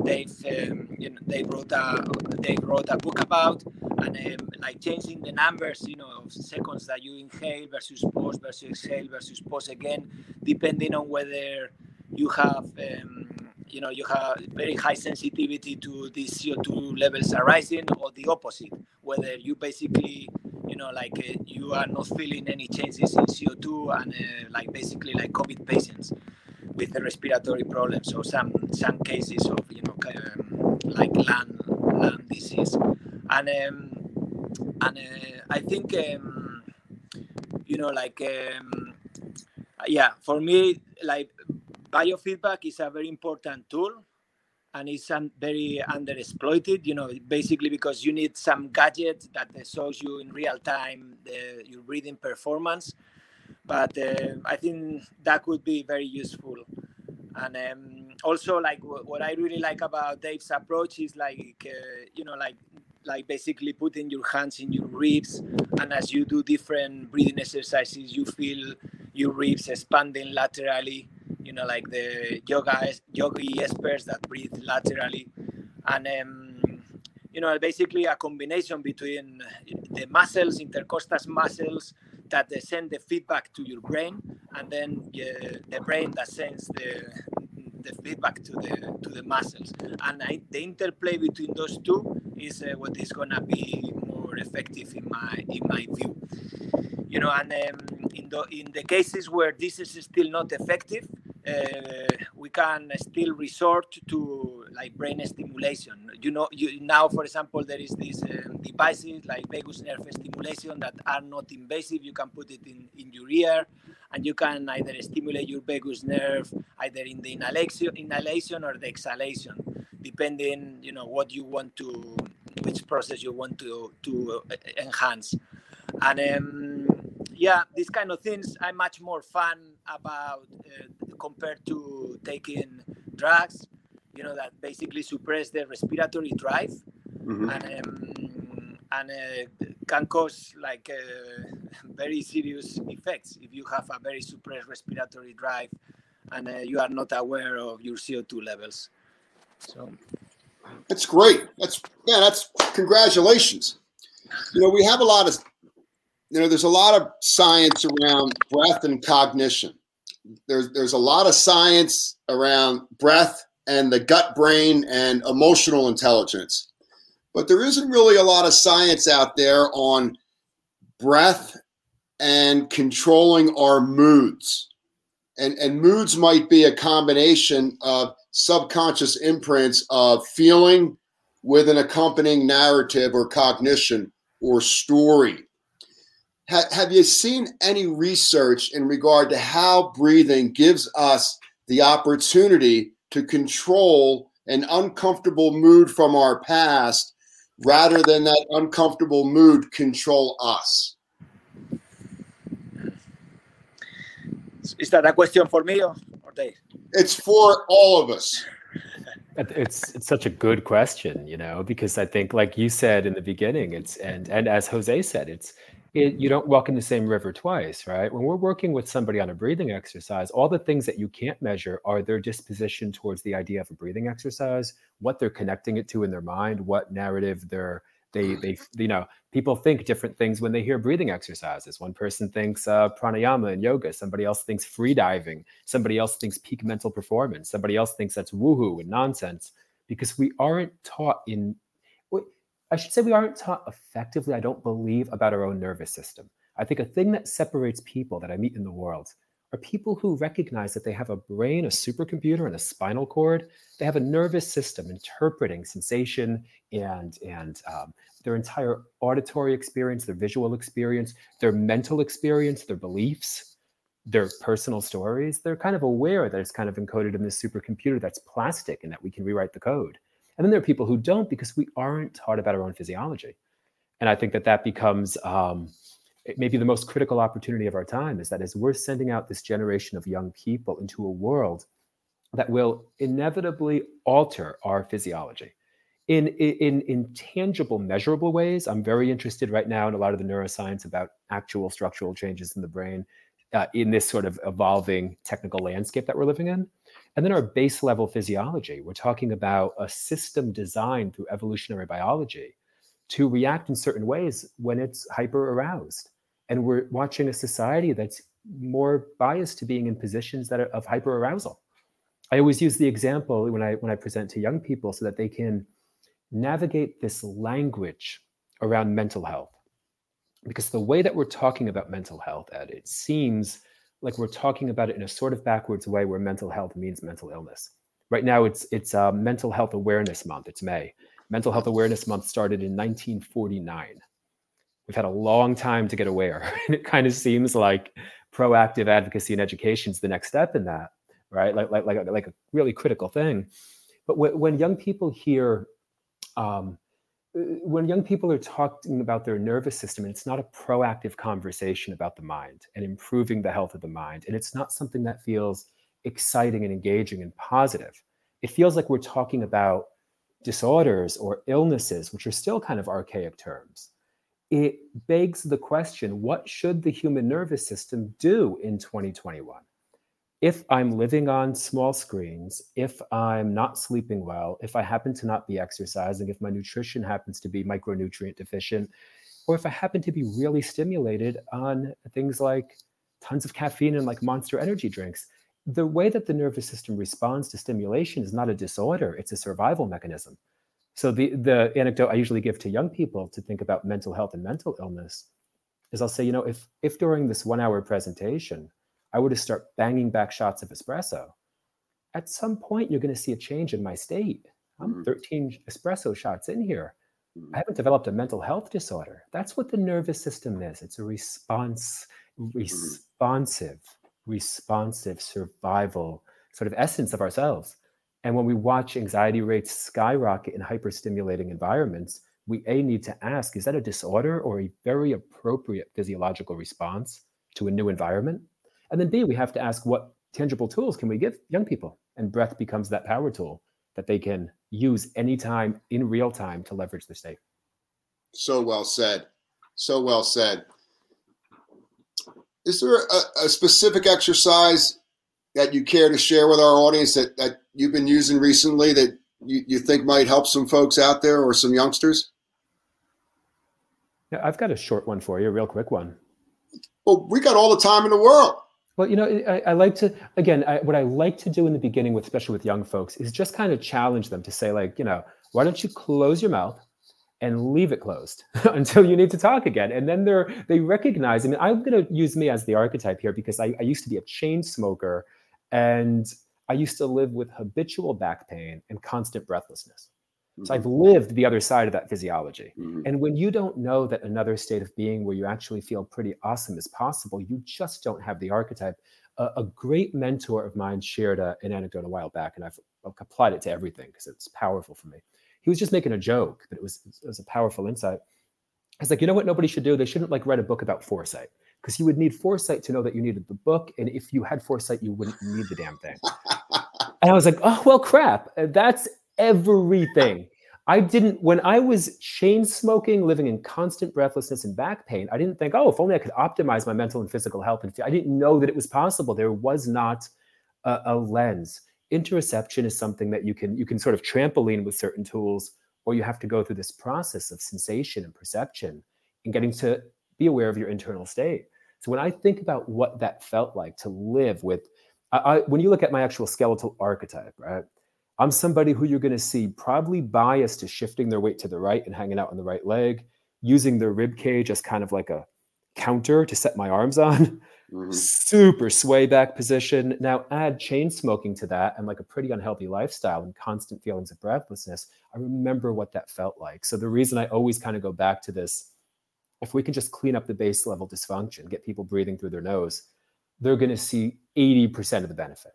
they've um, you know, they wrote a they wrote a book about and um, like changing the numbers you know of seconds that you inhale versus pause versus exhale versus pause again depending on whether you have um, you know you have very high sensitivity to these CO2 levels arising or the opposite. Whether you basically you know like uh, you are not feeling any changes in CO2 and uh, like basically like COVID patients with the respiratory problems or some some cases of you know um, like lung lung disease. And um, and uh, I think um, you know like um, yeah for me like biofeedback is a very important tool and it's very underexploited you know basically because you need some gadget that shows you in real time the, your breathing performance but uh, I think that could be very useful. And um, also, like w- what I really like about Dave's approach is like uh, you know, like like basically putting your hands in your ribs, and as you do different breathing exercises, you feel your ribs expanding laterally. You know, like the yoga yogi experts that breathe laterally, and um, you know, basically a combination between the muscles, intercostal muscles, that they send the feedback to your brain, and then uh, the brain that sends the the feedback to the to the muscles. And I, the interplay between those two is uh, what is gonna be more effective in my in my view. You know, and um, in the in the cases where this is still not effective, uh, we can still resort to like brain stimulation. You know, you, now, for example, there is these um, devices like vagus nerve stimulation that are not invasive. You can put it in, in your ear, and you can either stimulate your vagus nerve either in the inhalation, inhalation or the exhalation, depending, you know, what you want to, which process you want to to uh, enhance. And um, yeah, these kind of things I'm much more fun about uh, compared to taking drugs, you know, that basically suppress the respiratory drive mm-hmm. and um, and uh, can cause like uh, very serious effects if you have a very suppressed respiratory drive and uh, you are not aware of your CO2 levels. So that's great. That's yeah. That's congratulations. You know, we have a lot of you know, there's a lot of science around breath and cognition. There's there's a lot of science around breath and the gut brain and emotional intelligence. But there isn't really a lot of science out there on breath and controlling our moods. And, and moods might be a combination of subconscious imprints of feeling with an accompanying narrative or cognition or story ha, have you seen any research in regard to how breathing gives us the opportunity to control an uncomfortable mood from our past rather than that uncomfortable mood control us? Is that a question for me or, or Dave? It's for all of us. It's it's such a good question, you know, because I think, like you said in the beginning, it's and and as Jose said, it's it, you don't walk in the same river twice, right? When we're working with somebody on a breathing exercise, all the things that you can't measure are their disposition towards the idea of a breathing exercise, what they're connecting it to in their mind, what narrative they're they they you know people think different things when they hear breathing exercises. One person thinks uh, pranayama and yoga, somebody else thinks free diving, somebody else thinks peak mental performance, somebody else thinks that's woohoo and nonsense because we aren't taught in I should say we aren't taught effectively, I don't believe, about our own nervous system. I think a thing that separates people that I meet in the world are people who recognize that they have a brain, a supercomputer, and a spinal cord. They have a nervous system interpreting sensation and and um, their entire auditory experience, their visual experience, their mental experience, their beliefs, their personal stories. They're kind of aware that it's kind of encoded in this supercomputer that's plastic and that we can rewrite the code. And then there are people who don't because we aren't taught about our own physiology. And I think that that becomes um, maybe the most critical opportunity of our time is that as we're sending out this generation of young people into a world that will inevitably alter our physiology in, in, in tangible, measurable ways. I'm very interested right now in a lot of the neuroscience about actual structural changes in the brain uh, in this sort of evolving technical landscape that we're living in. And then our base level physiology. We're talking about a system designed through evolutionary biology to react in certain ways when it's hyper aroused. And we're watching a society that's more biased to being in positions that are of hyper arousal. I always use the example when I when I present to young people so that they can navigate this language around mental health. Because the way that we're talking about mental health, Ed, it seems like we're talking about it in a sort of backwards way where mental health means mental illness. Right now, it's it's uh, Mental Health Awareness Month. It's May. Mental Health Awareness Month started in 1949. We've had a long time to get aware, and it kind of seems like proactive advocacy and education is the next step in that, right? Like like like, like a really critical thing. But when, when young people hear um, when young people are talking about their nervous system, and it's not a proactive conversation about the mind and improving the health of the mind, and it's not something that feels exciting and engaging and positive. It feels like we're talking about disorders or illnesses, which are still kind of archaic terms. It begs the question what should the human nervous system do in 2021? If I'm living on small screens, if I'm not sleeping well, if I happen to not be exercising, if my nutrition happens to be micronutrient deficient, or if I happen to be really stimulated on things like tons of caffeine and like monster energy drinks, the way that the nervous system responds to stimulation is not a disorder, it's a survival mechanism. So the the anecdote I usually give to young people to think about mental health and mental illness is I'll say, you know, if if during this 1 hour presentation I were to start banging back shots of espresso, at some point you're going to see a change in my state. I'm mm-hmm. 13 espresso shots in here. Mm-hmm. I haven't developed a mental health disorder. That's what the nervous system is. It's a response, mm-hmm. responsive, responsive survival sort of essence of ourselves. And when we watch anxiety rates skyrocket in hyperstimulating environments, we a need to ask: Is that a disorder or a very appropriate physiological response to a new environment? And then B, we have to ask what tangible tools can we give young people? And breath becomes that power tool that they can use anytime in real time to leverage the state. So well said. So well said. Is there a, a specific exercise that you care to share with our audience that, that you've been using recently that you, you think might help some folks out there or some youngsters? Yeah, I've got a short one for you, a real quick one. Well, we got all the time in the world. Well, you know, I, I like to again. I, what I like to do in the beginning, with especially with young folks, is just kind of challenge them to say, like, you know, why don't you close your mouth and leave it closed until you need to talk again, and then they're they recognize. I mean, I'm going to use me as the archetype here because I, I used to be a chain smoker, and I used to live with habitual back pain and constant breathlessness. So I've mm-hmm. lived the other side of that physiology. Mm-hmm. And when you don't know that another state of being where you actually feel pretty awesome is possible, you just don't have the archetype. A, a great mentor of mine shared a, an anecdote a while back, and I've, applied it to everything because it's powerful for me. He was just making a joke, but it was, it was a powerful insight. I was like, you know what nobody should do? They shouldn't like write a book about foresight because you would need foresight to know that you needed the book. And if you had foresight, you wouldn't need the damn thing. and I was like, oh, well, crap. That's everything. I didn't, when I was chain smoking, living in constant breathlessness and back pain, I didn't think, oh, if only I could optimize my mental and physical health. And I didn't know that it was possible. There was not a, a lens. Interoception is something that you can you can sort of trampoline with certain tools, or you have to go through this process of sensation and perception and getting to be aware of your internal state. So when I think about what that felt like to live with, I, I, when you look at my actual skeletal archetype, right? I'm somebody who you're going to see probably biased to shifting their weight to the right and hanging out on the right leg, using their rib cage as kind of like a counter to set my arms on. Mm-hmm. Super sway back position. Now add chain smoking to that and like a pretty unhealthy lifestyle and constant feelings of breathlessness. I remember what that felt like. So the reason I always kind of go back to this, if we can just clean up the base level dysfunction, get people breathing through their nose, they're going to see 80% of the benefit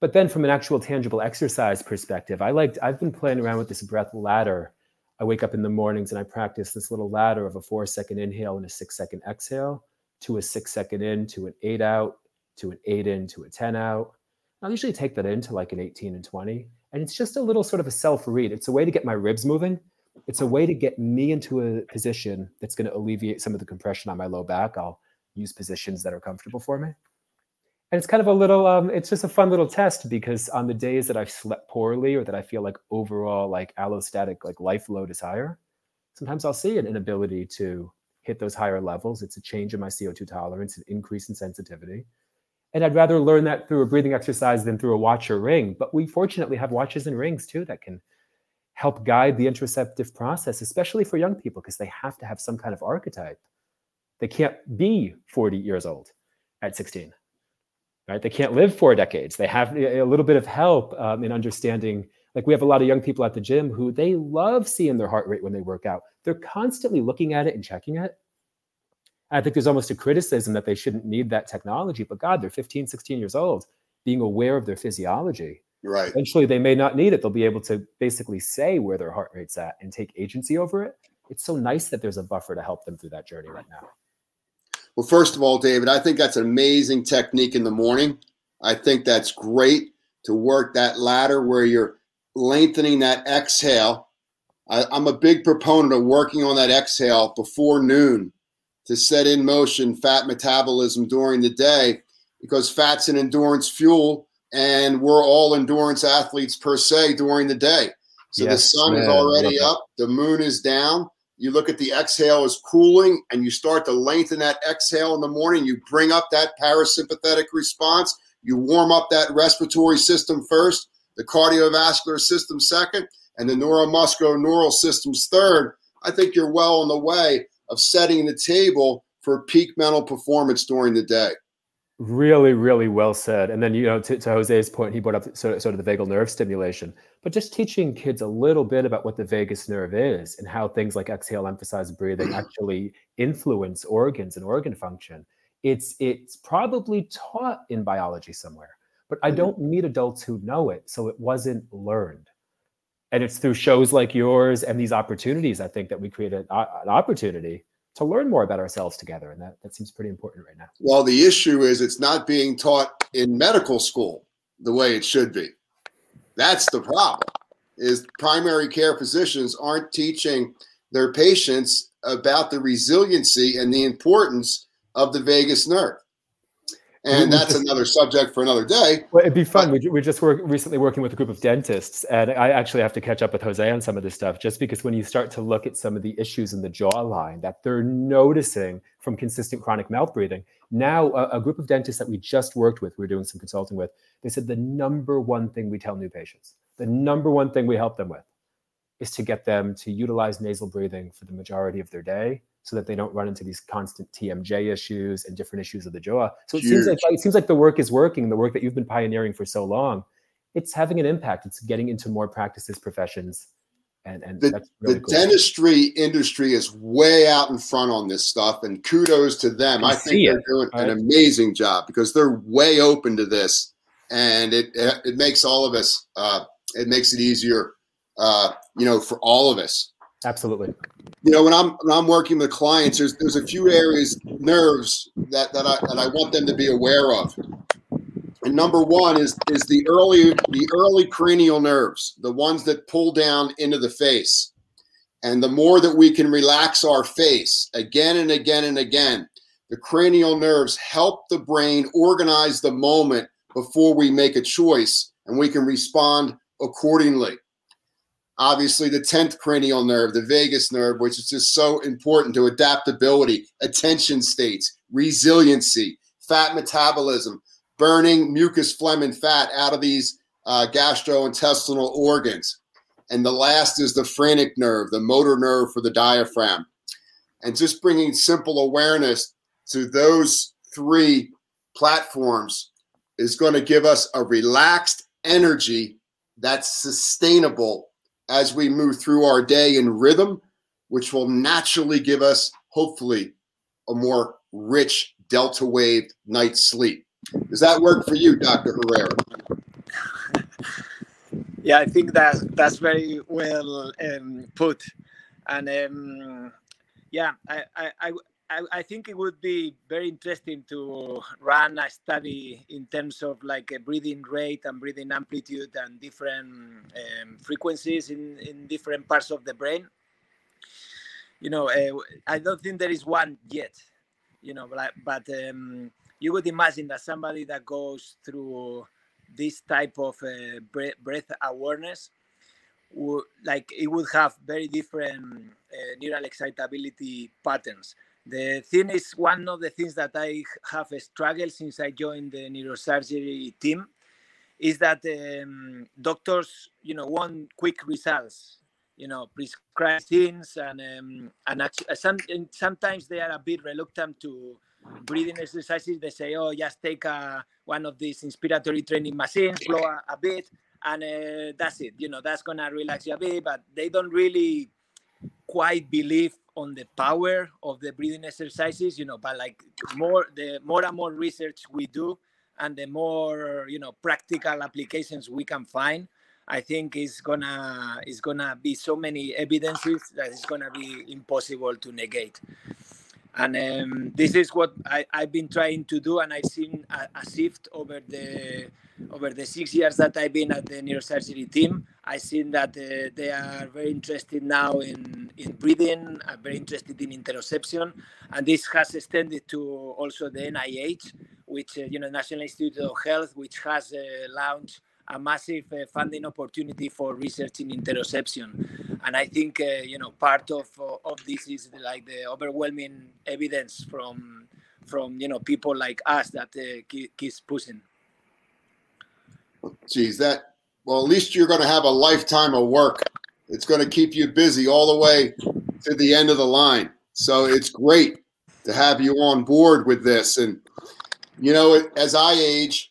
But then from an actual tangible exercise perspective, I liked, I've been playing around with this breath ladder. I wake up in the mornings and I practice this little ladder of a four second inhale and a six second exhale to a six second in to an eight out to an eight in to a 10 out. I'll usually take that into like an 18 and 20. And it's just a little sort of a self read. It's a way to get my ribs moving. It's a way to get me into a position that's going to alleviate some of the compression on my low back. I'll use positions that are comfortable for me and it's kind of a little um, it's just a fun little test because on the days that i've slept poorly or that i feel like overall like allostatic like life load is higher sometimes i'll see an inability to hit those higher levels. It's a change in my co2 tolerance an increase in sensitivity. And i'd rather learn that through a breathing exercise than through a watch or ring. But we fortunately have watches and rings too that can help guide the interoceptive process especially for young people because they have to have some kind of archetype. They can't be 40 years old at 16 right? They can't live four decades. They have a little bit of help um, in understanding. Like we have a lot of young people at the gym who they love seeing their heart rate when they work out. They're constantly looking at it and checking it. I think there's almost a criticism that they shouldn't need that technology, but God, they're 15, 16 years old, being aware of their physiology. Right. Eventually, they may not need it. They'll be able to basically say where their heart rate's at and take agency over it. It's so nice that there's a buffer to help them through that journey right now. Well, first of all, David, I think that's an amazing technique in the morning. I think that's great to work that ladder where you're lengthening that exhale. I, am a big proponent of working on that exhale before noon to set in motion fat metabolism during the day because fat's an endurance fuel and we're all endurance athletes per se during the day. So yes, the sun man, is already up, the moon is down you look at the exhale as cooling and you start to lengthen that exhale in the morning. You bring up that parasympathetic response. You warm up that respiratory system first, the cardiovascular system second, and the neuromuscular neural systems third. I think you're well on the way of setting the table for peak mental performance during the day. Really, really well said. And then, you know, to, to Jose's point, he brought up sort, sort of the vagal nerve stimulation, but just teaching kids a little bit about what the vagus nerve is and how things like exhale, emphasize breathing actually influence organs and organ function. It's it's probably taught in biology somewhere, but I mm-hmm. don't meet adults who know it, so it wasn't learned. And it's through shows like yours and these opportunities, I think, that we create an opportunity to learn more about ourselves together. And that, that seems pretty important right now. Well, the issue is it's not being taught in medical school the way it should be. That's the problem is primary care physicians aren't teaching their patients about the resiliency and the importance of the vagus nerve and that's another subject for another day. Well, it'd be fun. But, we, we just work recently working with a group of dentists, and I actually have to catch up with Jose on some of this stuff, just because when you start to look at some of the issues in the jawline that they're noticing from consistent chronic mouth breathing, now a, a group of dentists that we just worked with, we are doing some consulting with, they said the number one thing we tell new patients, the number one thing we help them with, is to get them to utilize nasal breathing for the majority of their day so that they don't run into these constant TMJ issues and different issues of the jaw. So it Huge. seems like it seems like the work is working. The work that you've been pioneering for so long, it's having an impact. It's getting into more practices, professions, and and the, really the cool. dentistry industry is way out in front on this stuff. And kudos to them. I, I think they're it. doing right. an amazing job because they're way open to this, and it it makes all of us. Uh, it makes it easier, uh, you know, for all of us. Absolutely. You know, when I'm when I'm working with clients, there's there's a few areas nerves that that I that I want them to be aware of. And number one is is the early the early cranial nerves, the ones that pull down into the face. And the more that we can relax our face again and again and again, the cranial nerves help the brain organize the moment before we make a choice and we can respond accordingly obviously the 10th cranial nerve, the vagus nerve, which is just so important to adaptability, attention states, resiliency, fat metabolism, burning mucus, phlegm, and fat out of these uh, gastrointestinal organs. And the last is the phrenic nerve, the motor nerve for the diaphragm. And just bringing simple awareness to those three platforms is going to give us a relaxed energy that's sustainable as we move through our day in rhythm, which will naturally give us, hopefully, a more rich delta wave night's sleep. Does that work for you, Dr. Herrero? yeah, I think that that's very well um, put, and um, yeah, I, I, I, I think it would be very interesting to run a study in terms of like a breathing rate and breathing amplitude and different um, frequencies in, in different parts of the brain. You know, uh, I don't think there is one yet. You know, but, but um, you would imagine that somebody that goes through this type of uh, breath, awareness would, like it would have very different uh, neural excitability patterns the thing is one of the things that i have struggled since i joined the neurosurgery team is that um, doctors you know want quick results you know prescribe things and um, and actually, some, sometimes they are a bit reluctant to breathing exercises, they say, oh, just take a, one of these inspiratory training machines, blow a, a bit, and uh, that's it. You know, that's gonna relax you a bit, but they don't really quite believe on the power of the breathing exercises. You know, but like more the more and more research we do, and the more you know practical applications we can find. I think it's gonna it's gonna be so many evidences that it's gonna be impossible to negate and um, this is what I, have been trying to do and i've seen a, a, shift over the over the six years that i've been at the neurosurgery team i've seen that uh, they are very interested now in in breathing are very interested in interoception and this has extended to also the nih which uh, you know national institute of health which has uh, launched a massive uh, funding opportunity for research in interoception. And I think, uh, you know, part of, of this is like the overwhelming evidence from, from you know, people like us that uh, keeps pushing. Geez, that, well, at least you're going to have a lifetime of work. It's going to keep you busy all the way to the end of the line. So it's great to have you on board with this. And, you know, as I age,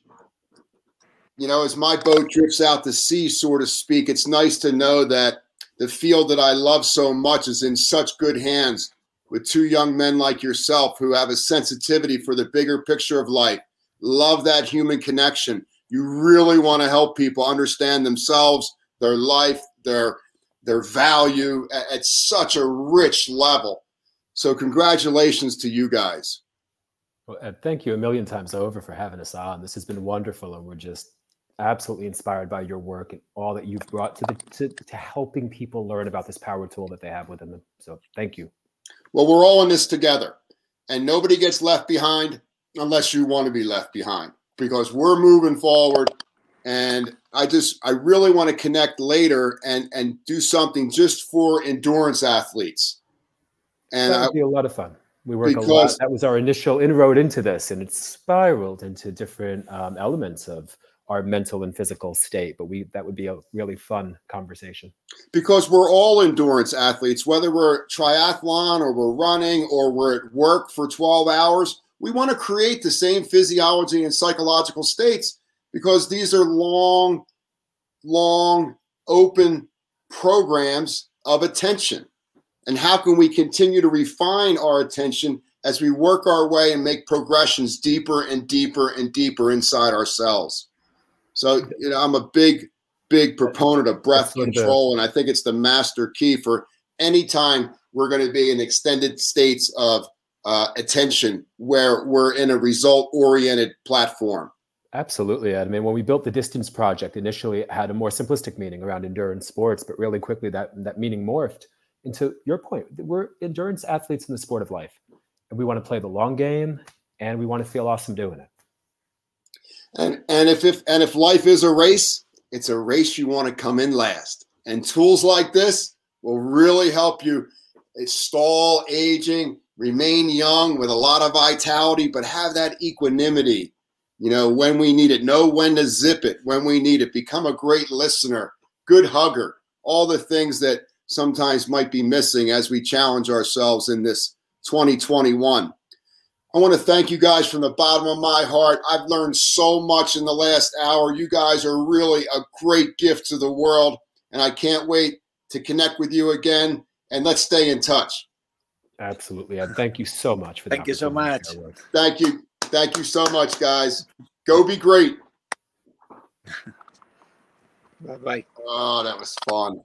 you know, as my boat drifts out to sea, so to speak, it's nice to know that the field that I love so much is in such good hands with two young men like yourself who have a sensitivity for the bigger picture of life. Love that human connection. You really want to help people understand themselves, their life, their their value at, at such a rich level. So congratulations to you guys. Well, thank you a million times over for having us on. This has been wonderful, and we're just absolutely inspired by your work and all that you've brought to the to, to helping people learn about this power tool that they have within them. So thank you. Well, we're all in this together, and nobody gets left behind unless you want to be left behind because we're moving forward. And I just I really want to connect later and and do something just for endurance athletes. And that would be a lot of fun. We work because, a lot. That was our initial inroad into this, and it spiraled into different um, elements of our mental and physical state but we that would be a really fun conversation because we're all endurance athletes whether we're triathlon or we're running or we're at work for 12 hours we want to create the same physiology and psychological states because these are long long open programs of attention. And how can we continue to refine our attention as we work our way and make progressions deeper and deeper and deeper inside ourselves? So, you know, I'm a big, big proponent of breath control, and I think it's the master key for any time we're going to be in extended states of uh, attention where we're in a result oriented platform. Absolutely. I mean, when we built the distance project, initially it had a more simplistic meaning around endurance sports, but really quickly that, that meaning morphed into your point. We're endurance athletes in the sport of life, and we want to play the long game and we want to feel awesome doing it. And and if, if and if life is a race, it's a race you want to come in last. And tools like this will really help you stall aging, remain young with a lot of vitality, but have that equanimity. You know, when we need it, know when to zip it, when we need it, become a great listener, good hugger, all the things that sometimes might be missing as we challenge ourselves in this 2021. I want to thank you guys from the bottom of my heart. I've learned so much in the last hour. You guys are really a great gift to the world, and I can't wait to connect with you again. And let's stay in touch. Absolutely. And thank you so much for Thank you so much. Thank you. Thank you so much, guys. Go be great. Bye bye. Oh, that was fun.